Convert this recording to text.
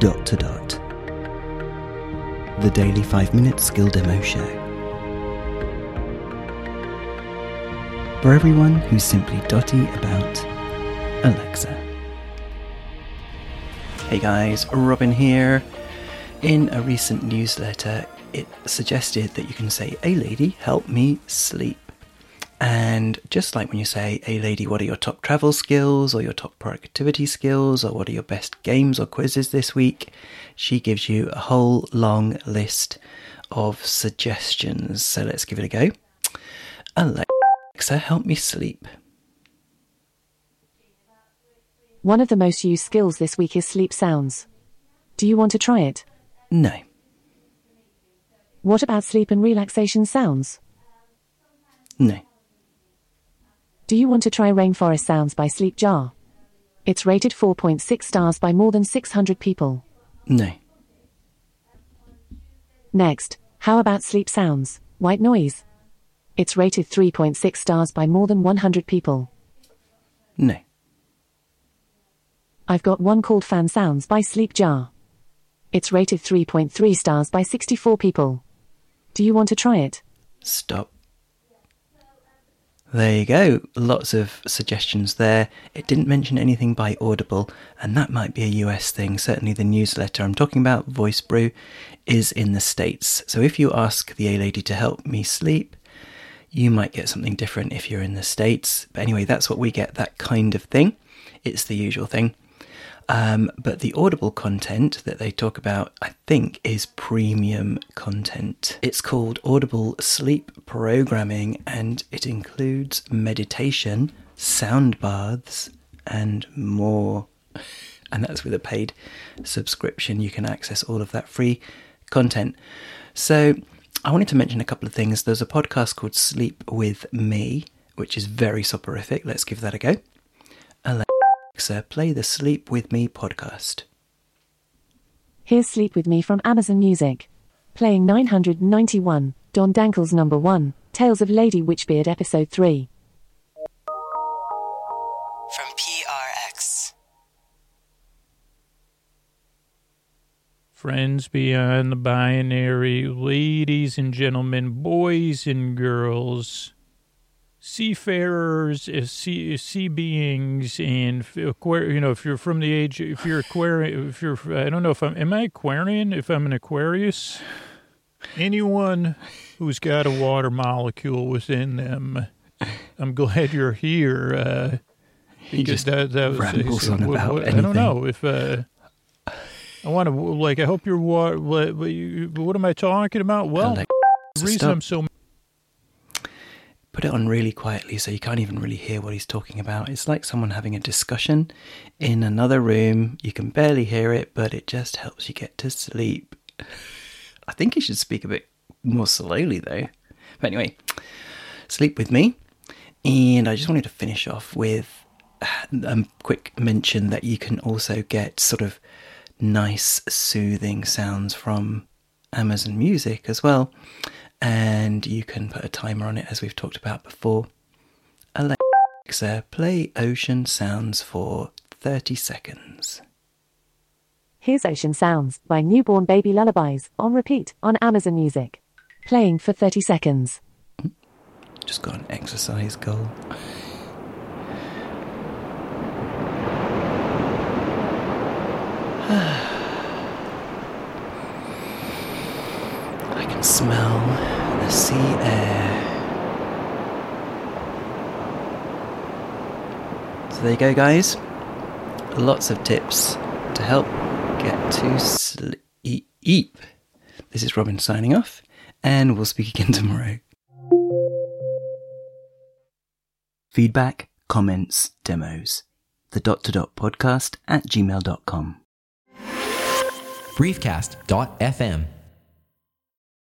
dot to dot. The daily 5 minute skill demo show. For everyone who's simply dotty about Alexa. Hey guys, Robin here. In a recent newsletter, it suggested that you can say, Hey lady, help me sleep. And just like when you say, Hey lady, what are your top travel skills or your top productivity skills or what are your best games or quizzes this week? She gives you a whole long list of suggestions. So let's give it a go. Alexa, help me sleep. One of the most used skills this week is sleep sounds. Do you want to try it? No. What about sleep and relaxation sounds? No. Do you want to try Rainforest Sounds by Sleep Jar? It's rated 4.6 stars by more than 600 people. No. Next, how about Sleep Sounds, White Noise? It's rated 3.6 stars by more than 100 people. No. I've got one called Fan Sounds by Sleep Jar. It's rated 3.3 stars by 64 people. Do you want to try it? Stop. There you go. Lots of suggestions there. It didn't mention anything by Audible, and that might be a US thing. Certainly, the newsletter I'm talking about, VoiceBrew, is in the States. So if you ask the A Lady to help me sleep, you might get something different if you're in the States. But anyway, that's what we get that kind of thing. It's the usual thing. Um, but the Audible content that they talk about, I think, is premium content. It's called Audible Sleep Programming and it includes meditation, sound baths, and more. And that's with a paid subscription. You can access all of that free content. So, I wanted to mention a couple of things. There's a podcast called Sleep with Me, which is very soporific. Let's give that a go. Alexa, play the Sleep With Me podcast. Here's Sleep With Me from Amazon Music. Playing 991, Don Dankle's number 1, Tales of Lady Witchbeard Episode 3. From PRX. Friends beyond the binary, ladies and gentlemen, boys and girls, seafarers, uh, sea, sea beings, and f- aquar- you know, if you're from the age, if you're Aquarian, if you're, I don't know if I'm, am I Aquarian? If I'm an Aquarius, anyone who's got a water molecule within them, I'm glad you're here. Uh, He because just that, that was rambles on what- about what- I don't know if uh, I want to like. I hope you're what. What, what you- what am I talking about? Well, the reason. I'm so Put it on really quietly so you can't even really hear what he's talking about. It's like someone having a discussion in another room. You can barely hear it, but it just helps you get to sleep. I think he should speak a bit more slowly though. But anyway, sleep with me. And I just wanted to finish off with uh, a quick mention that you can also get sort of nice, soothing sounds from Amazon Music as well. And you can put a timer on it, as we've talked about before. Alexa, play ocean sounds for 30 seconds. Here's Ocean Sounds by Newborn Baby Lullabies on repeat on Amazon Music. Playing for 30 seconds. Just got an exercise goal. I can smell the sea air. So there you go, guys. Lots of tips to help get to sleep. This is Robin signing off, and we'll speak again tomorrow. Feedback, comments, demos. The dot to dot podcast at gmail.com. briefcast.fm